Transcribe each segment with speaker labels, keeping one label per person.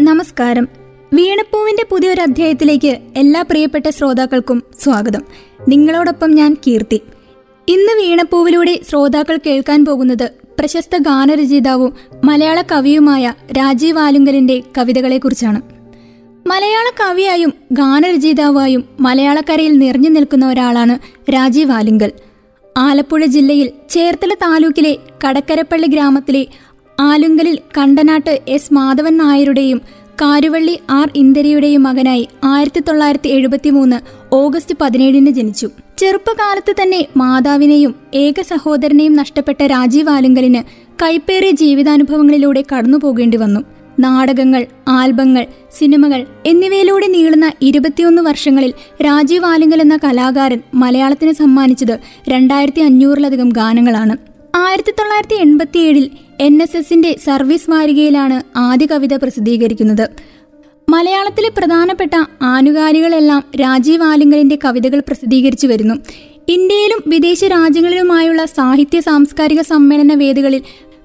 Speaker 1: നമസ്കാരം. വീണപ്പൂവിന്റെ പുതിയൊരു അധ്യായത്തിലേക്ക് എല്ലാ പ്രിയപ്പെട്ട ശ്രോതാക്കൾക്കും സ്വാഗതം. നിങ്ങളോടൊപ്പം ഞാൻ കീർത്തി. ഇന്ന് വീണപ്പൂവിലൂടെ ശ്രോതാക്കൾ കേൾക്കാൻ പോകുന്നത് പ്രശസ്ത ഗാനരചയിതാവും മലയാള കവിയുമായ രാജീവ് ആലുങ്കലിന്റെ കവിതകളെക്കുറിച്ചാണ്. മലയാള കവിയായും ഗാനരചയിതാവായും മലയാളക്കരയിൽ നിറഞ്ഞു നിൽക്കുന്ന ഒരാളാണ് രാജീവ് ആലുങ്കൽ. ആലപ്പുഴ ജില്ലയിൽ ചേർത്തല താലൂക്കിലെ കടക്കരപ്പള്ളി ഗ്രാമത്തിലെ ആലുങ്കലിൽ കണ്ടനാട്ട് എസ് മാധവൻ നായരുടെയും കാരുവള്ളി ആർ ഇന്ദരിയുടെയും മകനായി ആയിരത്തി തൊള്ളായിരത്തി എഴുപത്തി മൂന്ന് ഓഗസ്റ്റ് പതിനേഴിന് ജനിച്ചു. ചെറുപ്പകാലത്ത് തന്നെ മാതാവിനെയും ഏക സഹോദരനെയും നഷ്ടപ്പെട്ട രാജീവ് ആലുങ്കലിന് കൈപ്പേറിയ ജീവിതാനുഭവങ്ങളിലൂടെ കടന്നുപോകേണ്ടി വന്നു. നാടകങ്ങൾ ആൽബങ്ങൾ സിനിമകൾ എന്നിവയിലൂടെ നീളുന്ന ഇരുപത്തിയൊന്ന് വർഷങ്ങളിൽ രാജീവ് ആലുങ്കൽ എന്ന കലാകാരൻ മലയാളത്തിന് സമ്മാനിച്ചത് രണ്ടായിരത്തി അഞ്ഞൂറിലധികം ഗാനങ്ങളാണ്. ആയിരത്തി തൊള്ളായിരത്തി എൺപത്തിയേഴിൽ എൻ എസ് എസിന്റെ സർവീസ് വാരികയിലാണ് ആദ്യ കവിത പ്രസിദ്ധീകരിക്കുന്നത്. മലയാളത്തിലെ പ്രധാനപ്പെട്ട ആനുകാലികളെല്ലാം രാജീവ് ആലിംഗലിന്റെ കവിതകൾ പ്രസിദ്ധീകരിച്ചു വരുന്നു. ഇന്ത്യയിലും വിദേശ രാജ്യങ്ങളിലുമായുള്ള സാഹിത്യ സാംസ്കാരിക സമ്മേളന വേദികളിൽ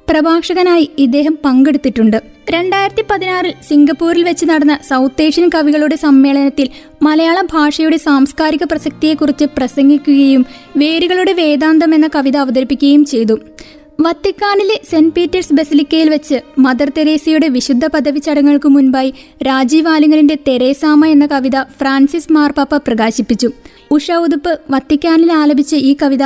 Speaker 1: പ്രഭാഷകനായി ഇദ്ദേഹം പങ്കെടുത്തിട്ടുണ്ട്. രണ്ടായിരത്തി പതിനാറിൽ സിംഗപ്പൂരിൽ വെച്ച് നടന്ന സൗത്ത് ഏഷ്യൻ കവികളുടെ സമ്മേളനത്തിൽ മലയാള ഭാഷയുടെ സാംസ്കാരിക പ്രസക്തിയെക്കുറിച്ച് പ്രസംഗിക്കുകയും വേരുകളുടെ വേദാന്തം എന്ന കവിത അവതരിപ്പിക്കുകയും ചെയ്തു. വത്തിക്കാനിലെ സെന്റ് പീറ്റേഴ്സ് ബസിലിക്കയിൽ വെച്ച് മദർ തെരേസയുടെ വിശുദ്ധ പദവി ചടങ്ങുകൾക്ക് മുൻപായി രാജീവ് ആലിംഗലിന്റെ തെരേസാമ എന്ന കവിത ഫ്രാൻസിസ് മാർപ്പാപ്പ പ്രകാശിപ്പിച്ചു. ഉഷ ഉതുപ്പ് വത്തിക്കാനിൽ ആലപിച്ച ഈ കവിത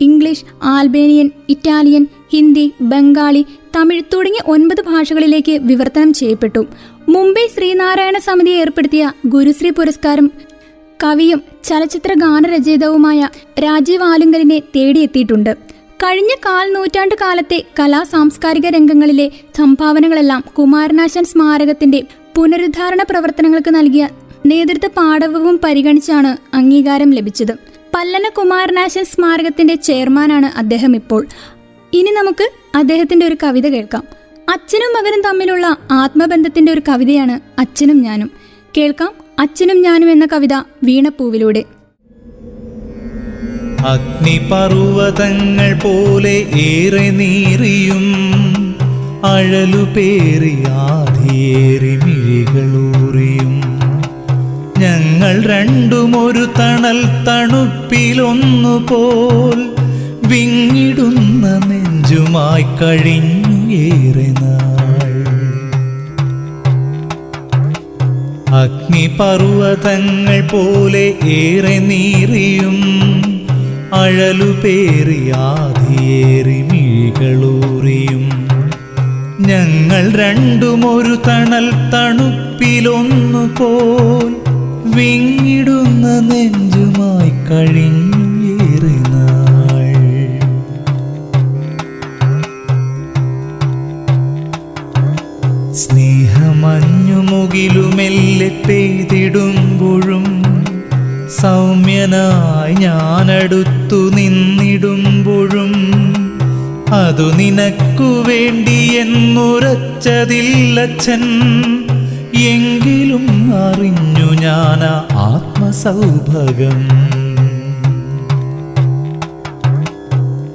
Speaker 1: English Albanian Italian Hindi Bengali Tamil തുടങ്ങിയ ഒൻപത് ഭാഷകളിലേക്ക് വിവർത്തനം ചെയ്യപ്പെട്ടു. മുംബൈ ശ്രീനാരായണ സമിതി ഏർപ്പെടുത്തിയ ഗുരുശ്രീ പുരസ്കാരം കവിയും ചലച്ചിത്ര ഗാനരചയിതാവുമായ രാജീവ് ആലുങ്കലിനെ തേടിയെത്തിയിട്ടുണ്ട്. കഴിഞ്ഞ കാൽ നൂറ്റാണ്ട് കാലത്തെ കലാ സാംസ്കാരിക രംഗങ്ങളിലെ സംഭാവനകളെല്ലാം കുമാരനാശൻ സ്മാരകത്തിന്റെ പുനരുദ്ധാരണ പ്രവർത്തനങ്ങൾക്ക് നൽകിയ നേതൃത്വ പാഠവും പരിഗണിച്ചാണ് അംഗീകാരം ലഭിച്ചത്. പല്ലന കുമാരനാശൻ സ്മാരകത്തിന്റെ ചെയർമാനാണ് അദ്ദേഹം ഇപ്പോൾ. ഇനി നമുക്ക് അദ്ദേഹത്തിന്റെ ഒരു കവിത കേൾക്കാം. അച്ഛനും മകനും തമ്മിലുള്ള ആത്മബന്ധത്തിന്റെ ഒരു കവിതയാണ് അച്ഛനും ഞാനും. കേൾക്കാം അച്ഛനും ഞാനും എന്ന കവിത വീണപ്പൂവിലൂടെ.
Speaker 2: അഗ്നിപർവതങ്ങൾ പോലെ ഏറെ നീറിയും അഴലുപേറിയാധിയേറി മിഴികളൂറിയും ഞങ്ങൾ രണ്ടും ഒരു തണൽ തണുപ്പിലൊന്നു പോൽ വിങ്ങിടുന്ന നെഞ്ചുമായി കഴിഞ്ഞു ഏറെ നാൾ. അഗ്നിപർവതങ്ങൾ പോലെ ഏറെ നീറിയും അഴലുപേറിയാതിയേറി മിഴികളൂറിയും. ഞങ്ങൾ രണ്ടും ഒരു തണൽ തണുപ്പിലൊന്നു പോൽ വിങ്ങിടുന്ന നെഞ്ചുമായി കഴിഞ്ഞേറി സ്നേഹമഞ്ഞുമുകിലുമെല്ലെ പെയ്തിടുമ്പോഴും സൗമ്യനായി ഞാനടുത്തു നിന്നിടുമ്പോഴും അതു നിനക്കു വേണ്ടി എന്നുറച്ചതില്ലച്ഛൻ. എങ്കിലും അറിഞ്ഞു ഞാൻ ആത്മസൗഭകം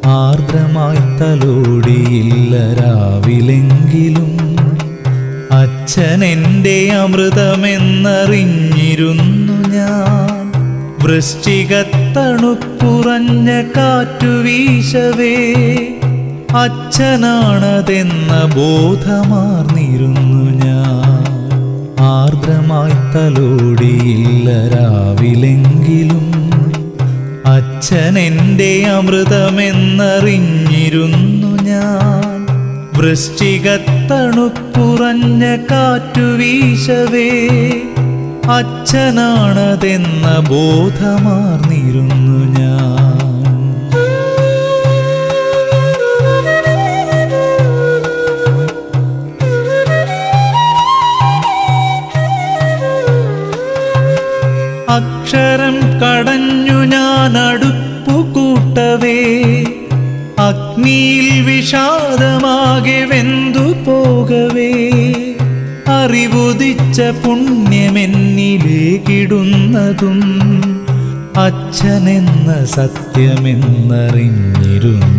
Speaker 2: ആർദ്രമായി തലോടിയില്ല രാവിലെങ്കിലും. അച്ഛൻ എന്റെ അമൃതമെന്നറിഞ്ഞിരുന്നു ഞാൻ. വൃശ്ചികത്തണുപ്പുറഞ്ഞ കാറ്റു വീശവേ. അച്ഛനാണതെന്ന ബോധമാർന്നിരുന്നു ഞാൻ. ആർദ്രമായി തലോടിയില്ല രാവിലെങ്കിലും. അച്ഛൻ എന്റെ അമൃതമെന്നറിഞ്ഞിരുന്നു ഞാൻ. വൃശ്ചികത്തണുപ്പുറഞ്ഞ കാറ്റു വീശവേ. അച്ഛനാണതെന്ന ബോധമാർന്നിരുന്നു അക്ഷരം കടഞ്ഞു ഞാൻ അടുപ്പു കൂട്ടവേ. അഗ്നിയിൽ വിഷാദമാകെ വെന്തു പോകവേ. അറിവുദിച്ച പുണ്യമെന്നിലേക്കിടുന്നതും അച്ഛനെന്ന സത്യമെന്നറിഞ്ഞിരുന്നു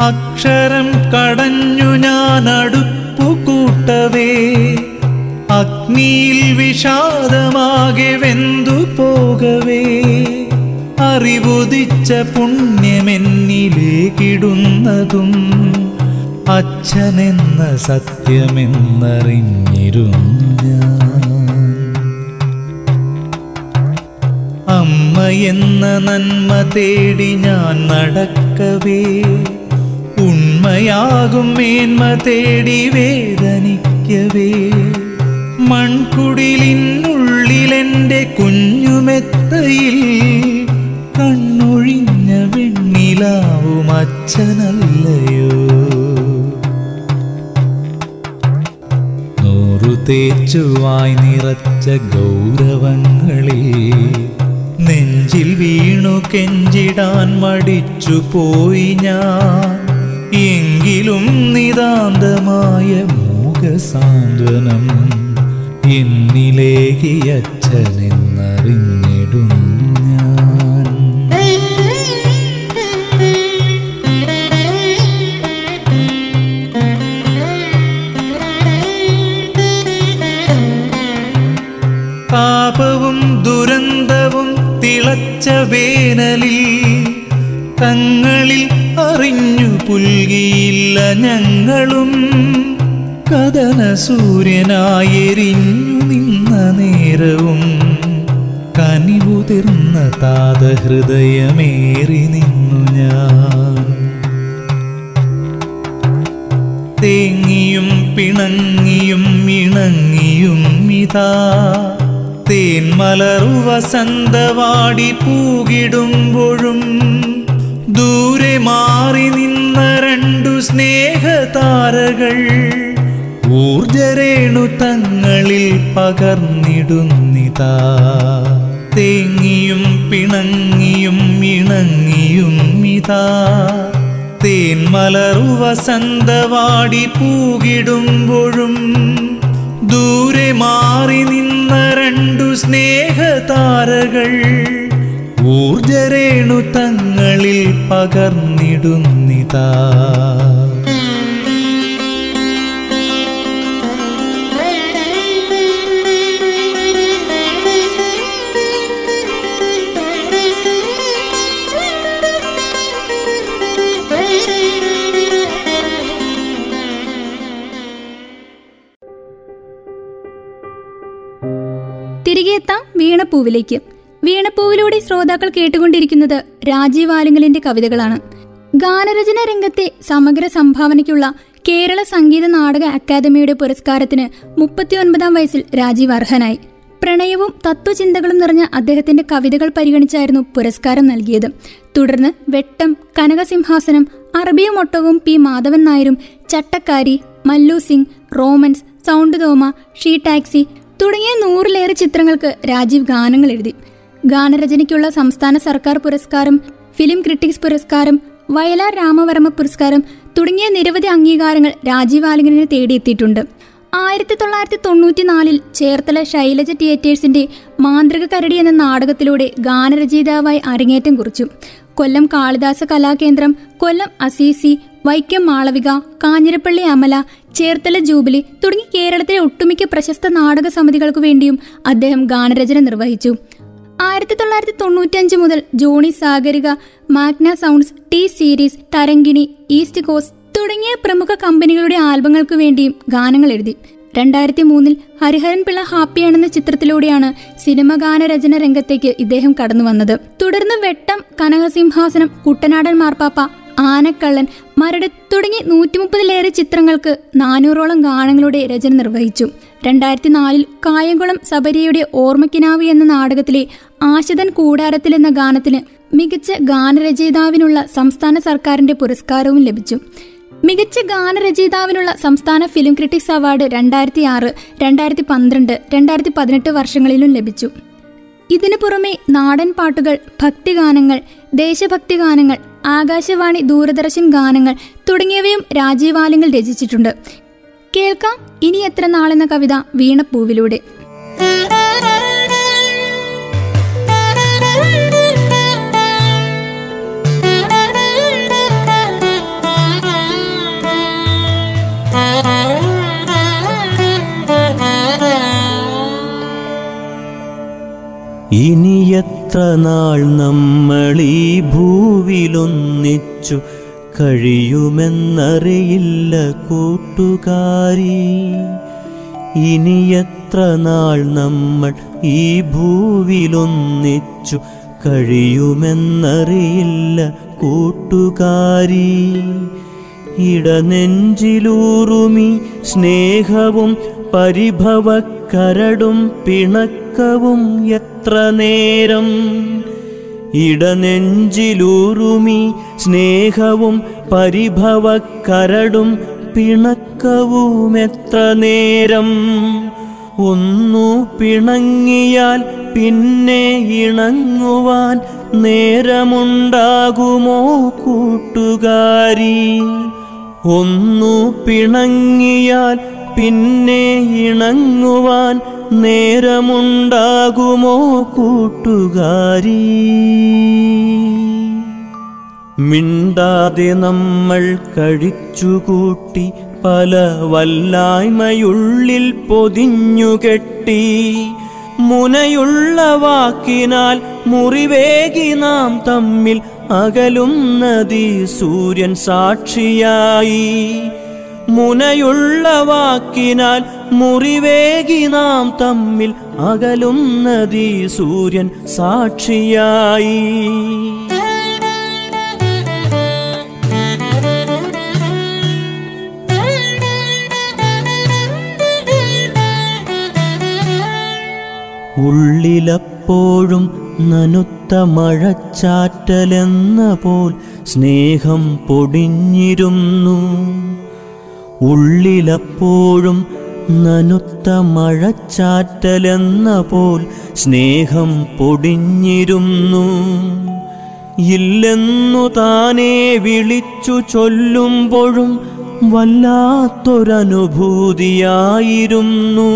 Speaker 2: അക്ഷരം കടഞ്ഞു ഞാൻ അടുപ്പു കൂട്ടവേ. അഗ്നിയിൽ വിഷാദമാകെ വെന്തു പോകവേ. അറിവുദിച്ച പുണ്യമെന്നിലേക്കിടുന്നതും അച്ഛനെന്ന സത്യമെന്നറിഞ്ഞിരുന്നു ഞാൻ. അമ്മ എന്ന നന്മ തേടി ഞാൻ നടക്കവേ. ഉണ്മയാകും മേന്മ തേടി വേദനിക്കവേ. മൺകുടിലിനുള്ളിലെന്റെ കുഞ്ഞുമെത്തയിൽ കണ്ണൊഴിഞ്ഞ വെണ്ണിലാവും അച്ഛനല്ലയോ? നൂറു തേച്ചുവായി നിറച്ച ഗൗരവങ്ങളിൽ നെഞ്ചിൽ വീണു കെഞ്ചിടാൻ മടിച്ചു പോയി ഞാൻ. എങ്കിലും നിതാന്തമായ മൂകസാന്ത്വനം പാപവും ദുരന്തവും തിളച്ച വേനലിൽ തങ്ങളിൽ അറിഞ്ഞു പുൽകിയില്ല ഞങ്ങളും. കഥന സൂര്യനായെരിഞ്ഞു നിന്ന നേരവും കനിവുതിർന്ന താതഹൃദയമേറി നിന്നു ഞാൻ. തേങ്ങിയും പിണങ്ങിയും ഇണങ്ങിയും ഇതാ തേന്മലറു വസന്തവാടി പൂകിടുമ്പോഴും ദൂരെ മാറി നിന്ന രണ്ടു സ്നേഹതാരകൾ തങ്ങളിൽ പകർന്നിടുന്നിതാ. തേങ്ങിയും പിണങ്ങിയും ഇണങ്ങിയും ഇതാ. തേന്മലറു വസന്തവാടി പൂകിടുമ്പോഴും ദൂരെ മാറി നിന്ന രണ്ടു സ്നേഹതാരകൾ ഊർജരേണു തങ്ങളിൽ പകർന്നിടുന്നിതാ.
Speaker 1: വീണപ്പൂവിലേക്ക്. വീണപ്പൂവിലൂടെ ശ്രോതാക്കൾ കേട്ടുകൊണ്ടിരിക്കുന്നത് രാജീവ് ആലുങ്കലിന്റെ കവിതകളാണ്. ഗാനരചന രംഗത്തെ സമഗ്ര സംഭാവനയ്ക്കുള്ള കേരള സംഗീത നാടക അക്കാദമിയുടെ പുരസ്കാരത്തിന് മുപ്പത്തിയൊൻപതാം വയസ്സിൽ രാജീവ് അർഹനായി. പ്രണയവും തത്വചിന്തകളും നിറഞ്ഞ അദ്ദേഹത്തിന്റെ കവിതകൾ പരിഗണിച്ചായിരുന്നു പുരസ്കാരം നൽകിയത്. തുടർന്ന് വെട്ടം കനകസിംഹാസനം അറബിയും ഒട്ടകവും പി മാധവൻ നായരും Chattakkari Mallu Singh Romans sound Thoma she taxi തുടങ്ങിയ നൂറിലേറെ ചിത്രങ്ങൾക്ക് രാജീവ് ഗാനങ്ങൾ എഴുതി. ഗാനരചനയ്ക്കുള്ള സംസ്ഥാന സർക്കാർ പുരസ്കാരം ഫിലിം ക്രിട്ടിക്സ് പുരസ്കാരം വയലാർ രാമവർമ്മ പുരസ്കാരം തുടങ്ങിയ നിരവധി അംഗീകാരങ്ങൾ രാജീവ് ആലിംഗനെ തേടിയെത്തിയിട്ടുണ്ട്. ആയിരത്തി തൊള്ളായിരത്തി തൊണ്ണൂറ്റിനാലിൽ ചേർത്തല ശൈലജ തിയേറ്റേഴ്സിന്റെ മാന്ത്രിക കരടി എന്ന നാടകത്തിലൂടെ ഗാനരചയിതാവായി അരങ്ങേറ്റം കുറിച്ചു. കൊല്ലം കാളിദാസ കലാകേന്ദ്രം കൊല്ലം അസീസി വൈക്കം മാളവിക കാഞ്ഞിരപ്പള്ളി അമല ചേർത്തല ജൂബിലി തുടങ്ങി കേരളത്തിലെ ഒട്ടുമിക്ക പ്രശസ്ത നാടക സമിതികൾക്കു വേണ്ടിയും അദ്ദേഹം ഗാനരചന നിർവഹിച്ചു. ആയിരത്തി തൊള്ളായിരത്തി തൊണ്ണൂറ്റഞ്ച് മുതൽ Johny Sagarika Magna Sounds T Series Tharangini East Coast തുടങ്ങിയ പ്രമുഖ കമ്പനികളുടെ ആൽബങ്ങൾക്ക് വേണ്ടിയും ഗാനങ്ങൾ എഴുതി. രണ്ടായിരത്തി മൂന്നിൽ ഹരിഹരൻ പിള്ള ഹാപ്പിയാണെന്ന ചിത്രത്തിലൂടെയാണ് സിനിമ ഗാനരചന രംഗത്തേക്ക് ഇദ്ദേഹം കടന്നു വന്നത് തുടർന്ന് വെട്ടം കനകസിംഹാസനം കുട്ടനാടൻ മാർപ്പാപ്പ ആനക്കള്ളൻ മരട് തുടങ്ങി നൂറ്റി മുപ്പതിലേറെ ചിത്രങ്ങൾക്ക് നാനൂറോളം ഗാനങ്ങളുടെ രചന നിർവഹിച്ചു. രണ്ടായിരത്തി നാലിൽ കായംകുളം സബരിയുടെ ഓർമ്മക്കിനാവ് എന്ന നാടകത്തിലെ ആശതൻ കൂടാരത്തിൽ എന്ന ഗാനത്തിന് മികച്ച ഗാനരചയിതാവിനുള്ള സംസ്ഥാന സർക്കാരിന്റെ പുരസ്കാരവും ലഭിച്ചു. മികച്ച ഗാനരചയിതാവിനുള്ള സംസ്ഥാന ഫിലിം ക്രിട്ടിക്സ് അവാർഡ് രണ്ടായിരത്തി ആറ് രണ്ടായിരത്തി പന്ത്രണ്ട് രണ്ടായിരത്തി പതിനെട്ട് വർഷങ്ങളിലും ലഭിച്ചു. ഇതിനു പുറമെ നാടൻ പാട്ടുകൾ ഭക്തിഗാനങ്ങൾ ദേശഭക്തി ഗാനങ്ങൾ ആകാശവാണി ദൂരദർശൻ ഗാനങ്ങൾ തുടങ്ങിയവയും രാജീവാലങ്ങൾ രചിച്ചിട്ടുണ്ട്. കേൾക്കാം ഇനി എത്ര നാളെന്ന കവിത വീണപ്പൂവിലൂടെ.
Speaker 3: എത്ര നാൾ നമ്മൾ ഈ ഭൂവിലൊന്നിച്ചു കഴിയുമെന്നറിയില്ല കൂട്ടുകാരി. ഇനി എത്ര നാൾ നമ്മൾ ഈ ഭൂവിലൊന്നിച്ചു കഴിയുമെന്നറിയില്ല കൂട്ടുകാരി. ഇടനെഞ്ചിലൂറുമി സ്നേഹവും പരിഭവക്കരടും പിണക്കവും എത്ര നേരം. ഇടനെഞ്ചിലൂറുമി സ്നേഹവും പരിഭവക്കരടും പിണക്കവും എത്ര നേരം. ഒന്നു പിണങ്ങിയാൽ പിന്നെ ഇണങ്ങുവാൻ നേരമുണ്ടാകുമോ കൂട്ടുകാരി. ഒന്നു പിണങ്ങിയാൽ പിന്നെ ഇണങ്ങുവാൻ നേരമുണ്ടാകുമോ കൂട്ടുകാരി? മിണ്ടാതെ നമ്മൾ കഴിച്ചുകൂട്ടി പല വല്ലായ്മയുള്ളിൽ പൊതിഞ്ഞുകെട്ടി മുനയുള്ള വാക്കിനാൽ മുറിവേകി നാം തമ്മിൽ അകലുന്നതി സൂര്യൻ സാക്ഷിയായി. മുനയുള്ള വാക്കിനാൽ മുറിവേകി നാം തമ്മിൽ അകലും അകലുന്നതി സൂര്യൻ സാക്ഷിയായി. ഉള്ളിലപ്പോഴും നനുത്ത മഴച്ചാറ്റലെന്ന പോൽ സ്നേഹം പൊടിഞ്ഞിരുന്നു. ഉള്ളിലപ്പോഴും നനുത്ത മഴച്ചാറ്റലെന്ന പോൽ സ്നേഹം പൊടിഞ്ഞിരുന്നു. ഇല്ലെന്നു താനേ വിളിച്ചു ചൊല്ലുമ്പോഴും വല്ലാത്തൊരനുഭൂതിയായിരുന്നു.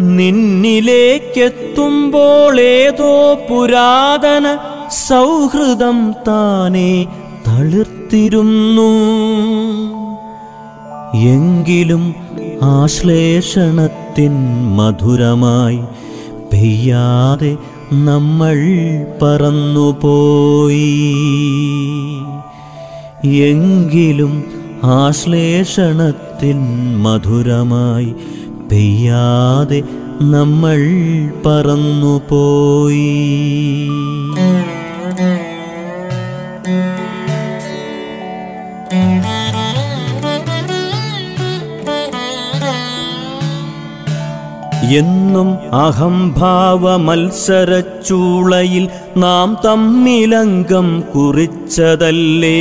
Speaker 3: നിന്നിലേക്കെത്തുമ്പോൾ ഏതോ പുരാതന സൗഹൃദം താനെ തളിർത്തിരുന്നു. എങ്കിലും ആശ്ലേഷണത്തിൻ മധുരമായി പെയ്യാതെ നമ്മൾ പറന്നുപോയി. എങ്കിലും ആശ്ലേഷണത്തിൻ മധുരമായി പെയ്യാതെ നമ്മൾ പറന്നുപോയി. എന്നും അഹംഭാവ മത്സരച്ചൂളയിൽ നാം തമ്മിലംഗം കുറിച്ചതല്ലേ.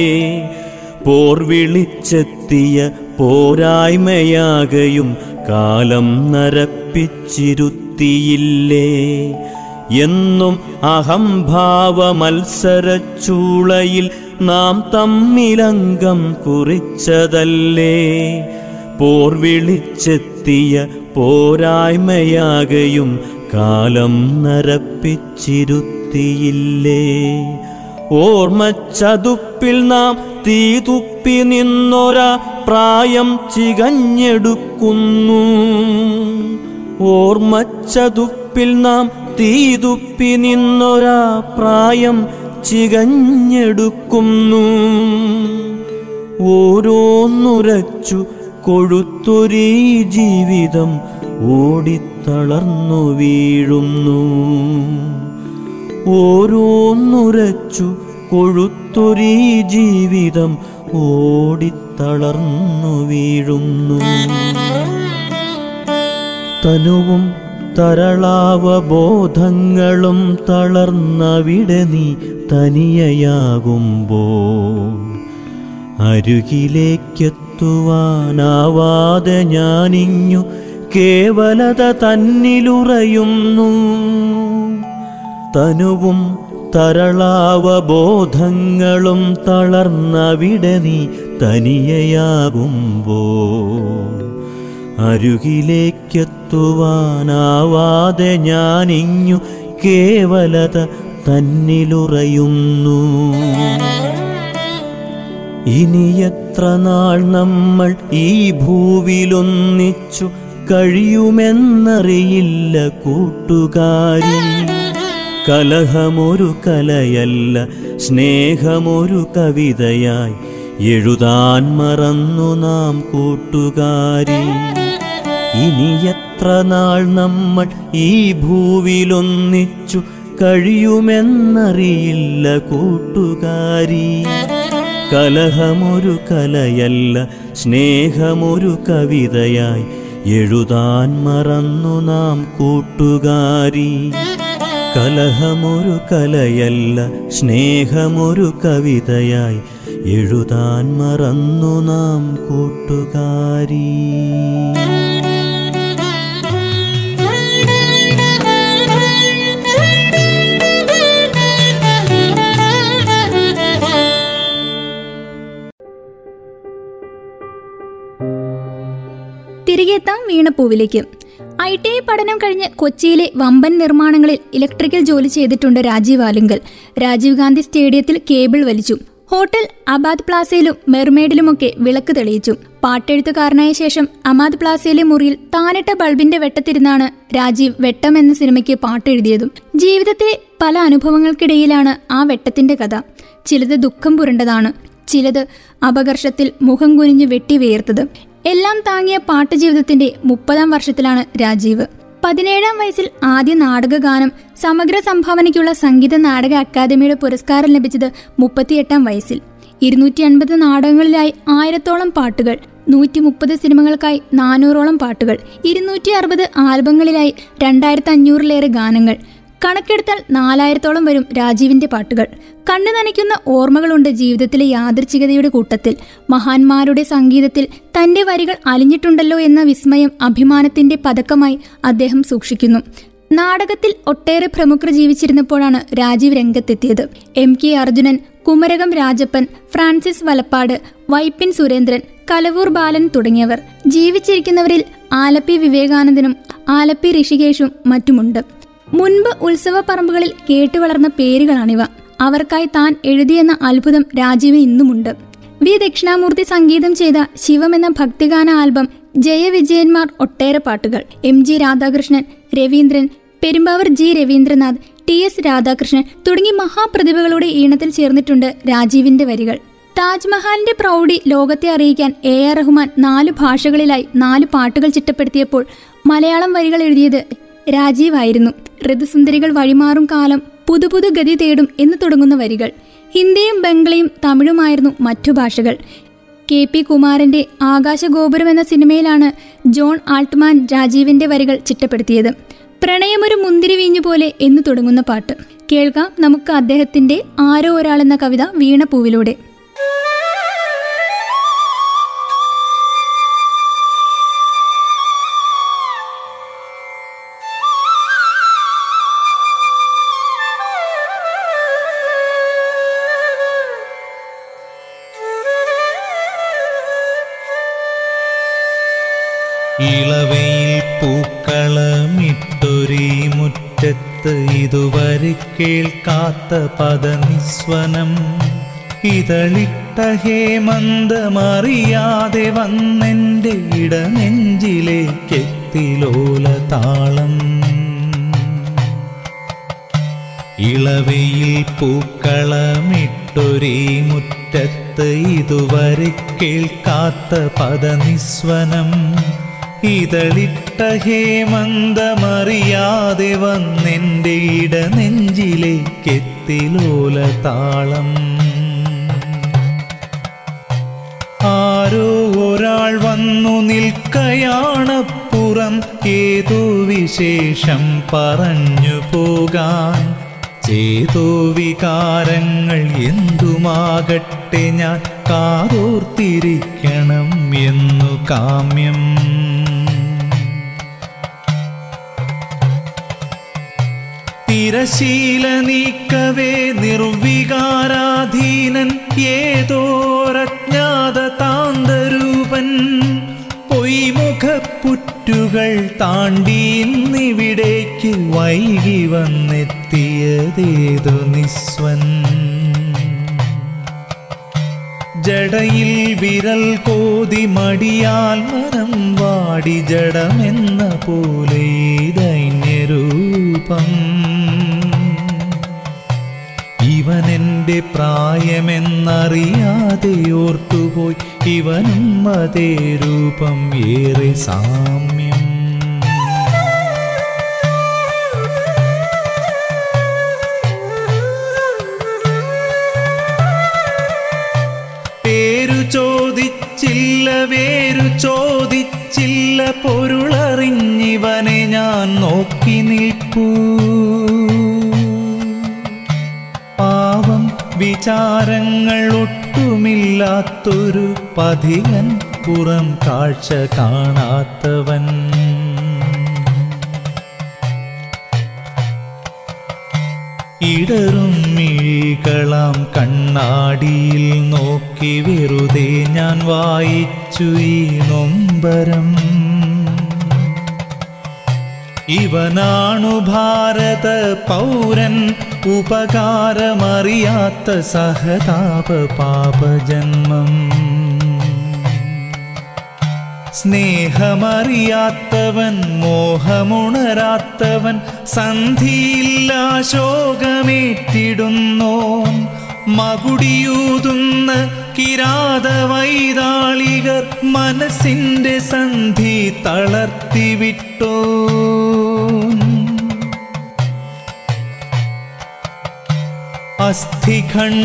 Speaker 3: പോർ വിളിച്ചെത്തിയ പോരായ്മയാകയും കാലം നരപ്പിച്ചിരുത്തിയില്ലേ. എന്നും അഹംഭാവ മത്സരച്ചൂളയിൽ നാം തമ്മിലംഗം കുറിച്ചതല്ലേ. പോർ വിളിച്ചെത്തിയ പോരായ്മയാകയും കാലം നരപ്പിച്ചിരുത്തിയില്ലേ. ഓർമ്മച്ചതുപ്പിൽ നാം തീ തുപ്പി നിന്നൊരാ പ്രായം ചികഞ്ഞെടുക്കുന്നു. ഓർമ്മച്ചതുപ്പിൽ നാം തീ തുപ്പി നിന്നൊരാ പ്രായം ചികഞ്ഞെടുക്കുന്നു. ഓരോന്നുരച്ചു കൊഴുത്തൊരീ ജീവിതം ഓടിത്തളർന്നു വീഴുന്നു. ഓരോന്നുരച്ചു കൊഴുത്തൊരീ ജീവിതം ഓടിത്തളർന്നു വീഴുന്നു. തനുവും തരളാവബോധങ്ങളും തളർന്നവിടെ നീ തനിയയാകുമ്പോൾ അരുകിലേക്കെത്തുവാനാവാതെ ഞാനിഞ്ഞു കേവലത തന്നിലുറയുന്നു. തനുവും തരളാവബോധങ്ങളും തളർന്നവിടെ നീ തനിയയാകുമ്പോ. അരുകിലേക്കെത്തുവാനാവാതെ ഞാനിഞ്ഞു കേവലത തന്നിലുറയുന്നു. ഇനി എത്ര നാൾ നമ്മൾ ഈ ഭൂവിലൊന്നിച്ചു കഴിയുമെന്നറിയില്ല കൂട്ടുകാരി. കലഹമൊരു കലയല്ല സ്നേഹമൊരു കവിതയായി എഴുതാൻ മറന്നു നാം കൂട്ടുകാരി. ഇനി എത്ര നാൾ നമ്മൾ ഈ ഭൂവിലൊന്നിച്ചു കഴിയുമെന്നറിയില്ല കൂട്ടുകാരി. കലഹമൊരു കലയല്ല സ്നേഹമൊരു കവിതയായി. എഴുതാൻ മറന്നു നാം കൂട്ടുകാരി. കലഹമൊരു കലയല്ല സ്നേഹമൊരു കവിതയായി. എഴുതാൻ മറന്നു നാം കൂട്ടുകാരി.
Speaker 1: എത്താം വീണപ്പൂവിലേക്ക്. ഐ ടി ഐ പഠനം കഴിഞ്ഞ് കൊച്ചിയിലെ വമ്പൻ നിർമ്മാണങ്ങളിൽ ഇലക്ട്രിക്കൽ ജോലി ചെയ്തിട്ടുണ്ട് രാജീവ് ആലുങ്കൽ. രാജീവ് ഗാന്ധി സ്റ്റേഡിയത്തിൽ കേബിൾ വലിച്ചു. ഹോട്ടൽ അബാദ് പ്ലാസയിലും മെർമേഡിലുമൊക്കെ വിളക്ക് തെളിയിച്ചു. പാട്ടെഴുത്തുകാരനായ ശേഷം അമാദ് പ്ലാസയിലെ മുറിയിൽ താനിട്ട ബൾബിന്റെ വെട്ടത്തിരുന്നാണ് രാജീവ് വെട്ടം എന്ന സിനിമയ്ക്ക് പാട്ടെഴുതിയതും. ജീവിതത്തിലെ പല അനുഭവങ്ങൾക്കിടയിലാണ് ആ വെട്ടത്തിന്റെ കഥ. ചിലത് ദുഃഖം പുരണ്ടതാണ്. ചിലത് അപകർഷത്തിൽ മുഖം കുനിഞ്ഞ് വെട്ടി വേർത്തത്. എല്ലാം താങ്ങിയ പാട്ട് ജീവിതത്തിന്റെ മുപ്പതാം വർഷത്തിലാണ് രാജീവ്. പതിനേഴാം വയസ്സിൽ ആദ്യ നാടകഗാനം സമഗ്ര സംഭാവനയ്ക്കുള്ള സംഗീത നാടക അക്കാദമിയുടെ പുരസ്കാരം ലഭിച്ചത് മുപ്പത്തിയെട്ടാം വയസ്സിൽ. ഇരുന്നൂറ്റി അൻപത് നാടകങ്ങളിലായി ആയിരത്തോളം പാട്ടുകൾ നൂറ്റി മുപ്പത് സിനിമകൾക്കായി നാനൂറോളം പാട്ടുകൾ ഇരുന്നൂറ്റി അറുപത് ആൽബങ്ങളിലായി രണ്ടായിരത്തി അഞ്ഞൂറിലേറെ ഗാനങ്ങൾ കണക്കെടുത്താൽ നാലായിരത്തോളം വരും രാജീവിന്റെ പാട്ടുകൾ. കണ്ണു നനയ്ക്കുന്ന ഓർമ്മകളുണ്ട് ജീവിതത്തിലെ യാദൃച്ഛികതയുടെ കൂട്ടത്തിൽ. മഹാന്മാരുടെ സംഗീതത്തിൽ തന്റെ വരികൾ അലിഞ്ഞിട്ടുണ്ടല്ലോ എന്ന വിസ്മയം അഭിമാനത്തിന്റെ പതക്കമായി അദ്ദേഹം സൂക്ഷിക്കുന്നു. നാടകത്തിൽ ഒട്ടേറെ പ്രമുഖർ ജീവിച്ചിരുന്നപ്പോഴാണ് രാജീവ് രംഗത്തെത്തിയത്. M K Arjunan Kumarakom Rajappan Francis Valappad Vypin Surendran Kalavoor Balan തുടങ്ങിയവർ. ജീവിച്ചിരിക്കുന്നവരിൽ ആലപ്പി വിവേകാനന്ദനും ആലപ്പി ഋഷികേഷും മറ്റുമുണ്ട്. മുൻപ് ഉത്സവ പറമ്പുകളിൽ കേട്ടുവളർന്ന പേരുകളാണിവ. അവർക്കായി താൻ എഴുതിയെന്ന അത്ഭുതം രാജീവിന് ഇന്നുമുണ്ട്. വി. ദക്ഷിണാമൂർത്തി സംഗീതം ചെയ്ത ശിവം എന്ന ഭക്തിഗാന ആൽബം ജയവിജയന്മാർ ഒട്ടേറെ പാട്ടുകൾ. M. G. Radhakrishnan Raveendran Perumbavoor G. Raveendranath T. S. Radhakrishnan തുടങ്ങി മഹാപ്രതിഭകളുടെ ഈണത്തിൽ ചേർന്നിട്ടുണ്ട് രാജീവിന്റെ വരികൾ. താജ്മഹാലിന്റെ പ്രൗഢി ലോകത്തെ അറിയിക്കാൻ എ. ആർ. റഹ്മാൻ നാല് ഭാഷകളിലായി നാല് പാട്ടുകൾ ചിട്ടപ്പെടുത്തിയപ്പോൾ മലയാളം വരികൾ എഴുതിയത് രാജീവായിരുന്നു. ഋതുസുന്ദരികൾ വഴിമാറും കാലം പുതുപുതു ഗതി തേടും എന്ന് തുടങ്ങുന്ന വരികൾ. ഹിന്ദിയും ബംഗ്ലയും തമിഴുമായിരുന്നു മറ്റു ഭാഷകൾ. കെ പി കുമാരന്റെ ആകാശഗോപുരം എന്ന സിനിമയിലാണ് ജോൺ ആൾട്ട്മാൻ രാജീവിന്റെ വരികൾ ചിട്ടപ്പെടുത്തിയത്. പ്രണയമൊരു മുന്തിരി വീഞ്ഞു പോലെ എന്ന് തുടങ്ങുന്ന പാട്ട്. കേൾക്കാം നമുക്ക് അദ്ദേഹത്തിന്റെ ആരോ ഒരാൾ എന്ന കവിത വീണപ്പൂവിലൂടെ
Speaker 2: ഇതുവരെ കേൾക്കാത്ത പദനിസ്വനം. ഇതളിട്ട ഹേമന്തമറിയാതെ വന്നെന്റെ ഇടനെഞ്ചിലേക്കെത്തിലോല താളം ഇളവയിൽ പൂക്കളമിട്ടൊരേ മുറ്റത്ത് ഇതുവരെ കേൾക്കാത്ത പദനിസ്വനം. ഇതളിട്ട ഹേമന്തമറിയാതെ വന്നെന്റെ ഇട നെഞ്ചിലേക്കെത്തിലോല താളം. ആരോ ഒരാൾ വന്നു നിൽക്കയാണപ്പുറം ഏതോ വിശേഷം പറഞ്ഞു പോകാൻ. ചേതോ വികാരങ്ങൾ എന്തുമാകട്ടെ ഞാൻ കാതോർത്തിരിക്കണം എന്നു കാമ്യം. തിരശീല നീക്കവേ നിർവികാരാധീനൻ ഏതോരജ്ഞാത താന്തരൂപൻ. പൊയ്മുഖപ്പുറ്റുകൾ താണ്ടി ഇന്നിവിടേക്ക് വൈകി വന്നെത്തിയതേതു നിസ്വൻ. ജടയിൽ വിരൽ കോതി മടിയാൽ മനം വാടി ജഡമെന്ന പോലെ ദൈന്യരൂപം ഇവൻ എന്റെ പ്രായമെന്നറിയാതെ ഓർത്തുപോയി ഇവനും അതേ രൂപം ഏറെ സാമ്യം. പേരു ചോദിച്ചില്ല വേരു ചോദിച്ചില്ല പൊരുളറിഞ്ഞിവനെ ഞാൻ നോക്കി നിൽപ്പൂ. വിചാരങ്ങൾ ഒട്ടുമില്ലാത്തൊരു പതികൻ പുറം കാഴ്ച കാണാത്തവൻ. ഇടറും മിഴികളാം കണ്ണാടിയിൽ നോക്കി വെറുതെ ഞാൻ വായിച്ചു ഈ നൊമ്പരം. ഇവനാണു ഭാരത പൗരൻ ഉപകാരമറിയാത്ത സഹതാപ പാപജന്മം. സ്നേഹമറിയാത്തവൻ മോഹമുണരാത്തവൻ സന്ധിയില്ല ശോകമേറ്റിടുന്നോൻ മകുടിയൂതുന്ന കിരാത വൈതാളികർ മനസ്സിന്റെ സന്ധി തളർത്തിവിട്ടോ അസ്ഥിഖണ്ഡങ്ങളാൽ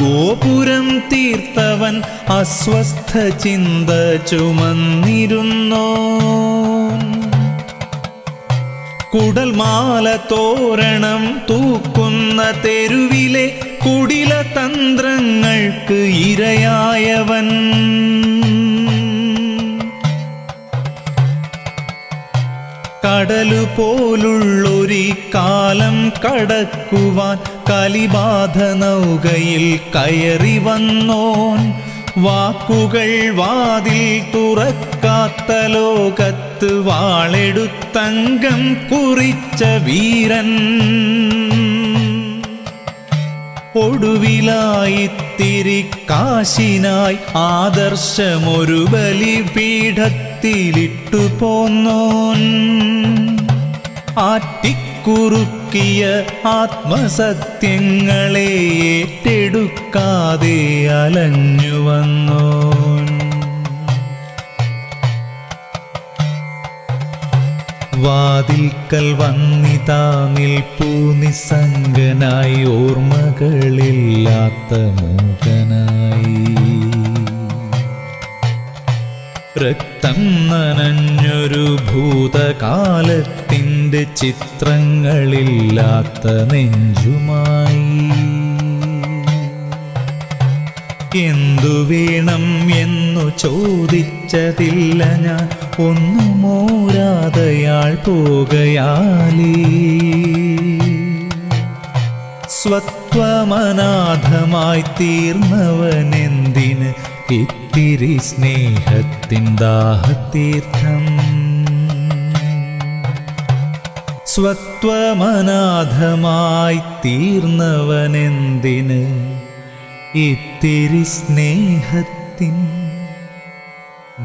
Speaker 2: ഗോപുരം തീർത്തവൻ അസ്വസ്ഥ ചിന്ത ചുമന്നിരുന്നോ കുടൽമാല തോരണം തൂക്കുന്ന തെരുവിലെ കുടില തന്ത്രങ്ങൾക്ക് ഇരയായവൻ. കടലു പോലുള്ളൊരു കാലം കടക്കുവാൻ കലിബാധ നൗകയിൽ കയറി വന്നോൻ. വാക്കുകൾ വാതിൽ തുറക്കാത്ത ലോകത്ത് വാളെടുത്തങ്കം കുറിച്ച വീരൻ. ഒടുവിലായിത്തിരി കാശിനായി ആദർശമൊരു ബലിപീഠത്തിലിട്ടു പോന്നോൻ. ആറ്റിക്കുറുക്കിയ ആത്മസത്യങ്ങളെ ഏറ്റെടുക്കാതെ അലഞ്ഞു വന്നോൻ. വാതിൽക്കൽ വന്നിതാ നിൽപ്പൂ നിസ്സംഗനായി ഓർമ്മകളില്ലാത്ത മൂകനായി. രക്തം നനഞ്ഞൊരു ഭൂതകാലത്തിന്റെ ചിത്രങ്ങളില്ലാത്ത നെഞ്ചുമായി. എന്തു വേണം എന്നു ചോദിച്ചതില്ല ഞാൻ. ഒന്നും ഒന്നുമോരാതയാൾ പോകയാലേ സ്വത്വമനാഥമായി തീർന്നവനെന്തിന് ഇത്തിരി സ്നേഹത്തിൻ ദാഹതീർത്ഥം. സ്വത്വമനാഥമായി തീർന്നവനെന്തിന് ഇത്തിരി സ്നേഹത്തിൻ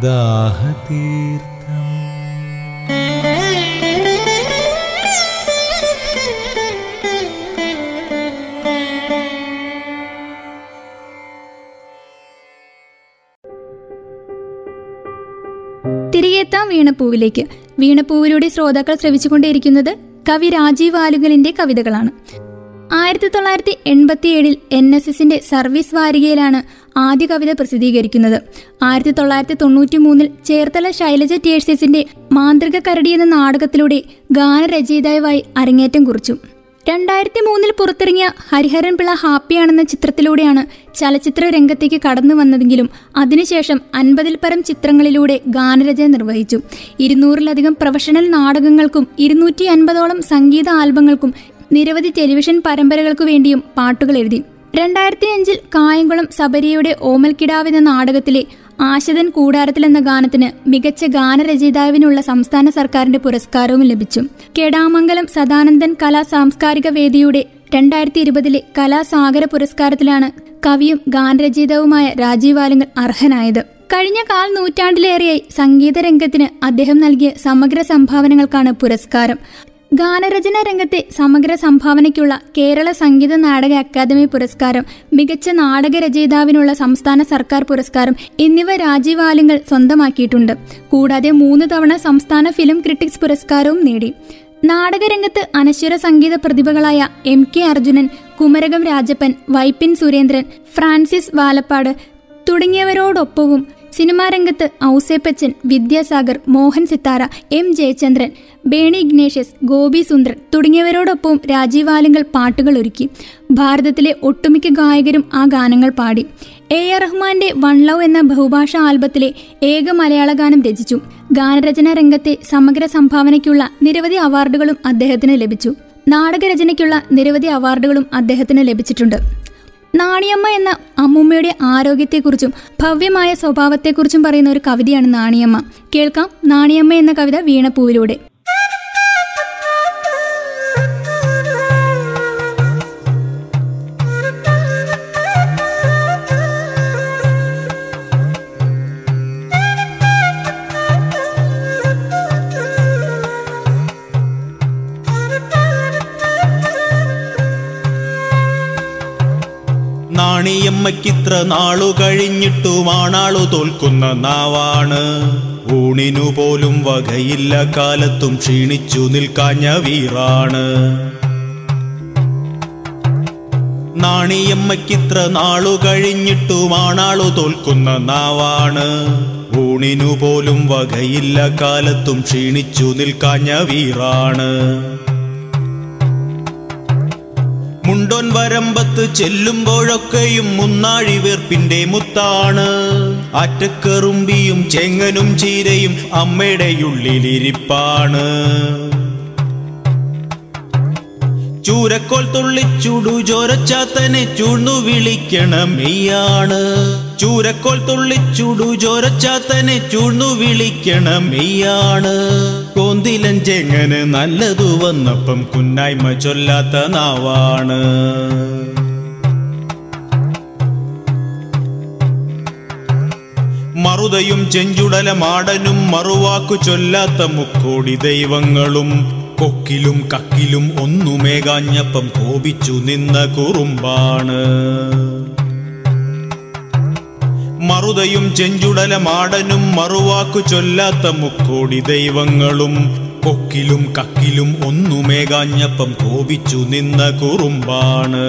Speaker 2: ദാഹതീർത്ഥം?
Speaker 1: തിരികെത്താം വീണപ്പൂവിലേക്ക്. വീണപ്പൂവിലൂടെ ശ്രോതാക്കൾ ശ്രവിച്ചുകൊണ്ടേയിരിക്കുന്നത് കവി രാജീവ് ആലുകലിന്റെ കവിതകളാണ്. ആയിരത്തി തൊള്ളായിരത്തി എൺപത്തി ഏഴിൽ എൻ എസ് എസിന്റെ സർവീസ് വാരികയിലാണ് ആദ്യ കവിത പ്രസിദ്ധീകരിക്കുന്നത്. ആയിരത്തി തൊള്ളായിരത്തി തൊണ്ണൂറ്റി മൂന്നിൽ ചേർത്തല ശൈലജ ടേഴ്സസിന്റെ മാന്ത്രിക കരടി എന്ന നാടകത്തിലൂടെ ഗാനരചയിതാവായി അരങ്ങേറ്റം കുറിച്ചു. രണ്ടായിരത്തി മൂന്നിൽ പുറത്തിറങ്ങിയ ഹരിഹരൻ പിള്ള ഹാപ്പിയാണെന്ന ചിത്രത്തിലൂടെയാണ് ചലച്ചിത്ര രംഗത്തേക്ക് കടന്നു വന്നതെങ്കിലും അതിനുശേഷം അൻപതിൽ പരം ചിത്രങ്ങളിലൂടെ ഗാനരചന നിർവഹിച്ചു. ഇരുന്നൂറിലധികം പ്രൊഫഷണൽ നാടകങ്ങൾക്കും ഇരുന്നൂറ്റി അൻപതോളം സംഗീത ആൽബങ്ങൾക്കും നിരവധി ടെലിവിഷൻ പരമ്പരകൾക്കു വേണ്ടിയും പാട്ടുകൾ എഴുതി. രണ്ടായിരത്തി അഞ്ചിൽ കായംകുളം സബരിയുടെ ഓമൽക്കിടാവ് എന്ന നാടകത്തിലെ ആശതൻ കൂടാരത്തിൽ എന്ന ഗാനത്തിന് മികച്ച ഗാനരചയിതാവിനുള്ള സംസ്ഥാന സർക്കാരിന്റെ പുരസ്കാരവും ലഭിച്ചു. കെടാമംഗലം സദാനന്ദൻ കലാ സാംസ്കാരിക വേദിയുടെ രണ്ടായിരത്തി ഇരുപതിലെ കലാസാഗര പുരസ്കാരത്തിലാണ് കവിയും ഗാനരചയിതാവുമായ രാജീവ് ആലുങ്കൽ അർഹനായത്. കഴിഞ്ഞ കാൽ നൂറ്റാണ്ടിലേറെയായി സംഗീത രംഗത്തിന് അദ്ദേഹം നൽകിയ സമഗ്ര സംഭാവനകൾക്കാണ് പുരസ്കാരം. ഗാനരചനാ രംഗത്തെ സമഗ്ര സംഭാവനയ്ക്കുള്ള കേരള സംഗീത നാടക അക്കാദമി പുരസ്കാരം മികച്ച നാടക നാടകരചയിതാവിനുള്ള സംസ്ഥാന സർക്കാർ പുരസ്കാരം എന്നിവ രാജീവ് ആലുങ്കൽ സ്വന്തമാക്കിയിട്ടുണ്ട്. കൂടാതെ മൂന്ന് തവണ സംസ്ഥാന ഫിലിം ക്രിട്ടിക്സ് പുരസ്കാരവും നേടി. നാടകരംഗത്ത് അനശ്വര സംഗീത പ്രതിഭകളായ M K Arjunan Kumarakom Rajappan Vypin Surendran Francis Valappad തുടങ്ങിയവരോടൊപ്പവും സിനിമാ രംഗത്ത് ഔസേപ്പച്ചൻ വിദ്യാസാഗർ മോഹൻ സിത്താര എം ജയചന്ദ്രൻ ബേണി ഇഗ്നേഷ്യസ് ഗോപി സുന്ദർ തുടങ്ങിയവരോടൊപ്പം രാജീവ് ആലിംഗൽ പാട്ടുകൾ ഒരുക്കി. ഭാരതത്തിലെ ഒട്ടുമിക്ക ഗായകരും ആ ഗാനങ്ങൾ പാടി. എ ആർ റഹ്മാന്റെ വൺ ലവ് എന്ന ബഹുഭാഷ ആൽബത്തിലെ ഏക മലയാള ഗാനം രചിച്ചു. ഗാനരചനാ രംഗത്തെ സമഗ്ര സംഭാവനയ്ക്കുള്ള നിരവധി അവാർഡുകളും അദ്ദേഹത്തിന് ലഭിച്ചു. നാടകരചനയ്ക്കുള്ള നിരവധി അവാർഡുകളും അദ്ദേഹത്തിന് ലഭിച്ചിട്ടുണ്ട്. നാണിയമ്മ എന്ന അമ്മൂമ്മയുടെ ആരോഗ്യത്തെക്കുറിച്ചും ഭവ്യമായ സ്വഭാവത്തെക്കുറിച്ചും പറയുന്ന ഒരു കവിതയാണ് നാണിയമ്മ. കേൾക്കാം നാണിയമ്മ എന്ന കവിത വീണപ്പൂവിലൂടെ.
Speaker 4: നാണിയമ്മയ്ക്കിത്ര നാളു കഴിഞ്ഞിട്ടുമാണാളു തോൽക്കുന്ന നാവാണ്. ഊണിനു പോലും വകയില്ല കാലത്തും ക്ഷീണിച്ചു നിൽക്കാഞ്ഞ വീറാണ്. നാണിയമ്മയ്ക്കിത്ര നാളു കഴിഞ്ഞിട്ടുമാണാളു തോൽക്കുന്ന നാവാണ്. ഊണിനു പോലും വകയില്ല കാലത്തും ക്ഷീണിച്ചു നിൽക്കാഞ്ഞ വീറാണ്. മുണ്ടോൻ വരമ്പത്ത് ചെല്ലുമ്പോഴൊക്കെയും മുന്നാഴി വീർപ്പിന്റെ മുത്താണ്. ആറ്റക്കറുമ്പിയും ചെങ്ങനും ചീരയും അമ്മയുടെ ഉള്ളിലിരിപ്പാണ്. ചൂരക്കോൽ തുള്ളിച്ചുടു ചോരച്ചാത്തനെ ചൂഴ്ന്നു വിളിക്കണം മെയ്യാണ് ചൂരക്കോൽ തുള്ളിച്ചുടു ചോരച്ചാത്തനെ ചൂഴ്ന്നു വിളിക്കണം മെയ്യാണ് കോന്തിലഞ്ചെങ്ങന് നല്ലതു വന്നപ്പം കുന്നായ്മ ചൊല്ലാത്ത നാവാണ്. മറുതയും ചെഞ്ചുടല മാടനും മറുവാക്കു ചൊല്ലാത്ത മുക്കോടി ദൈവങ്ങളും കൊക്കിലും കക്കിലും ഒന്നുമേകാഞ്ഞപ്പം കോപിച്ചു നിന്ന കുറുമ്പാണ്. മറുതയും ചെഞ്ചുടല മാടനും മറുവാക്കു ചൊല്ലാത്ത മുക്കോടി ദൈവങ്ങളും കൊക്കിലും കക്കിലും ഒന്നുമേകാഞ്ഞപ്പം കോപിച്ചു നിന്ന കുറുമ്പാണ്.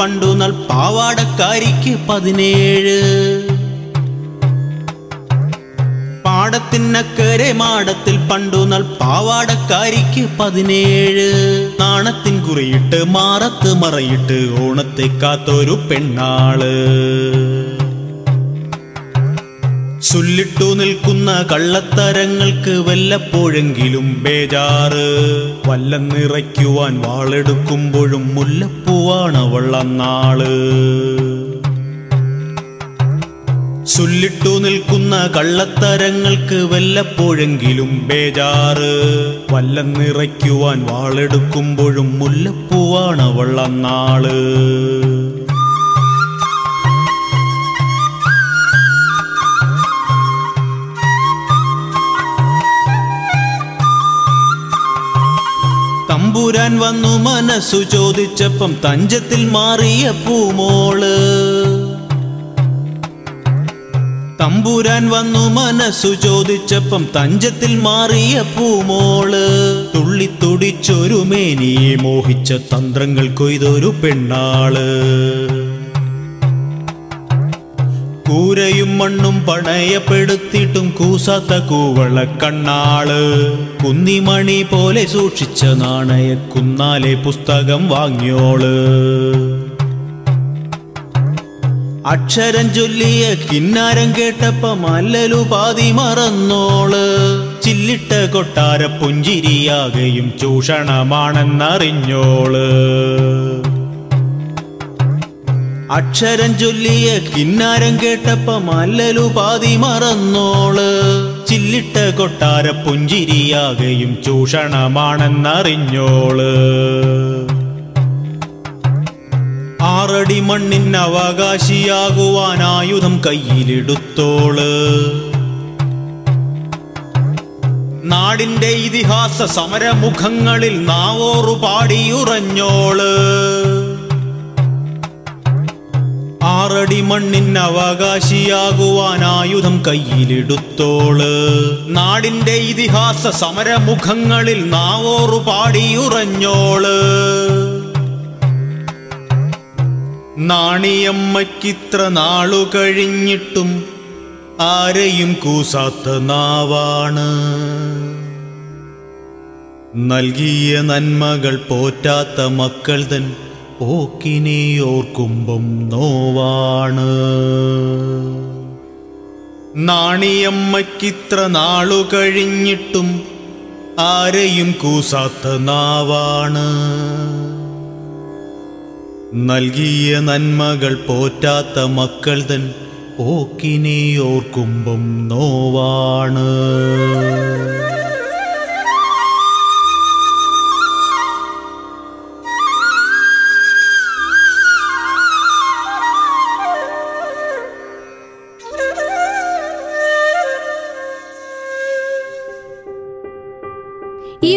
Speaker 4: പണ്ടു നാൾ പാവാടക്കാരിക്ക് പതിനേഴ്. പാടത്തിനക്കരെ മാടത്തിൽ പണ്ടു നാൾ പാവാടക്കാരിക്ക് പതിനേഴ്. നാണത്തിൻ കുറിയിട്ട് മാറത്ത് മറയിട്ട് ഓണത്തെ കാത്തൊരു പെണ്ണാൾ. ചൊല്ലിട്ടു നിൽക്കുന്ന കള്ളത്തരങ്ങൾക്ക് വല്ലപ്പോഴെങ്കിലും ബേജാറ്. വല്ല നിറയ്ക്കുവാൻ വാളെടുക്കുമ്പോഴും മുല്ലപ്പൂവാണവൾ അന്നാൾ ചൊല്ലിട്ടു നിൽക്കുന്ന കള്ളത്തരങ്ങൾക്ക് വല്ലപ്പോഴെങ്കിലും ബേജാറ്. വല്ല നിറയ്ക്കുവാൻ വാളെടുക്കുമ്പോഴും മുല്ലപ്പൂവാണവൾ അന്നാൾ തമ്പുരാൻ വന്നു മനസ്സു ചോദിച്ചപ്പം തഞ്ചത്തിൽ മാറിയ പൂമോൾ. തമ്പുരാൻ വന്നു മനസ്സു ചോദിച്ചപ്പം തഞ്ചത്തിൽ മാറിയ പൂമോൾ. തുള്ളിത്തുടിച്ചൊരു മേനിയെ മോഹിച്ച തന്ത്രങ്ങൾ കൊയ്തൊരു പെണ്ണാൾ. കൂരയും മണ്ണും പണയപ്പെടുത്തിയിട്ടും കൂസാത്ത കൂവള കണ്ണാൾ. കുന്നിമണി പോലെ സൂക്ഷിച്ച നാണയ കുന്നാലെ പുസ്തകം വാങ്ങിയോൾ. അക്ഷരം ചൊല്ലിയ കിന്നാരം കേട്ടപ്പം അല്ലലു പാതി മറന്നോൾ. ചില്ലിട്ട കൊട്ടാര പുഞ്ചിരിയാകയും ചൂഷണമാണെന്നറിഞ്ഞോൾ. അക്ഷരം ചൊല്ലിയ കിന്നാരം മല്ലലു പാതി മറന്നോൾ. ചില്ലിട്ട കൊട്ടാര പുഞ്ചിരിയാകയും ചൂഷണമാണെന്നറിഞ്ഞോൾ. ആറടി മണ്ണിൻ അവകാശിയാകുവാൻ ആയുധം കയ്യിലെടുത്തോൾ. നാടിന്റെ ഇതിഹാസ സമരമുഖങ്ങളിൽ നാവോറു പാടിയുറഞ്ഞോൾ ആറടി മണ്ണിൻ അവകാശിയാകുവാൻ ആയുധം കയ്യിലെടുത്തോൾ. നാടിന്റെ ഇതിഹാസ സമരമുഖങ്ങളിൽ നാവോറു പാടിയുറഞ്ഞോൾ. നാണിയമ്മയ്ക്കിത്ര നാളു കഴിഞ്ഞിട്ടും ആരെയും കൂസാത്ത നാവാണ്. നൽകിയ നന്മകൾ പോറ്റാത്ത മക്കൾ തൻ പോക്കിനെ ഓർക്കുമ്പം നോവാണ്. നാണിയമ്മയ്ക്കിത്ര നാളു കഴിഞ്ഞിട്ടും ആരെയും കൂസാത്ത നാവാണ്. നൽകിയ നന്മകൾ പോറ്റാത്ത മക്കൾ തൻ പോക്കിനെ ഓർക്കുമ്പം നോവാണ്.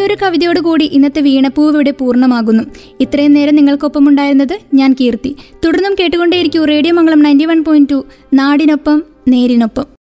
Speaker 1: ഒരു കവിതയോട് കൂടി ഇന്നത്തെ വീണപ്പൂവ് ഇവിടെ പൂർണമാകുന്നു. ഇത്രയും നേരം നിങ്ങൾക്കൊപ്പം ഉണ്ടായിരുന്നത് ഞാൻ കീർത്തി. തുടർന്നും കേട്ടുകൊണ്ടേയിരിക്കൂ radio Mangalam ninety one point two നാടിനൊപ്പം നേരിനൊപ്പം.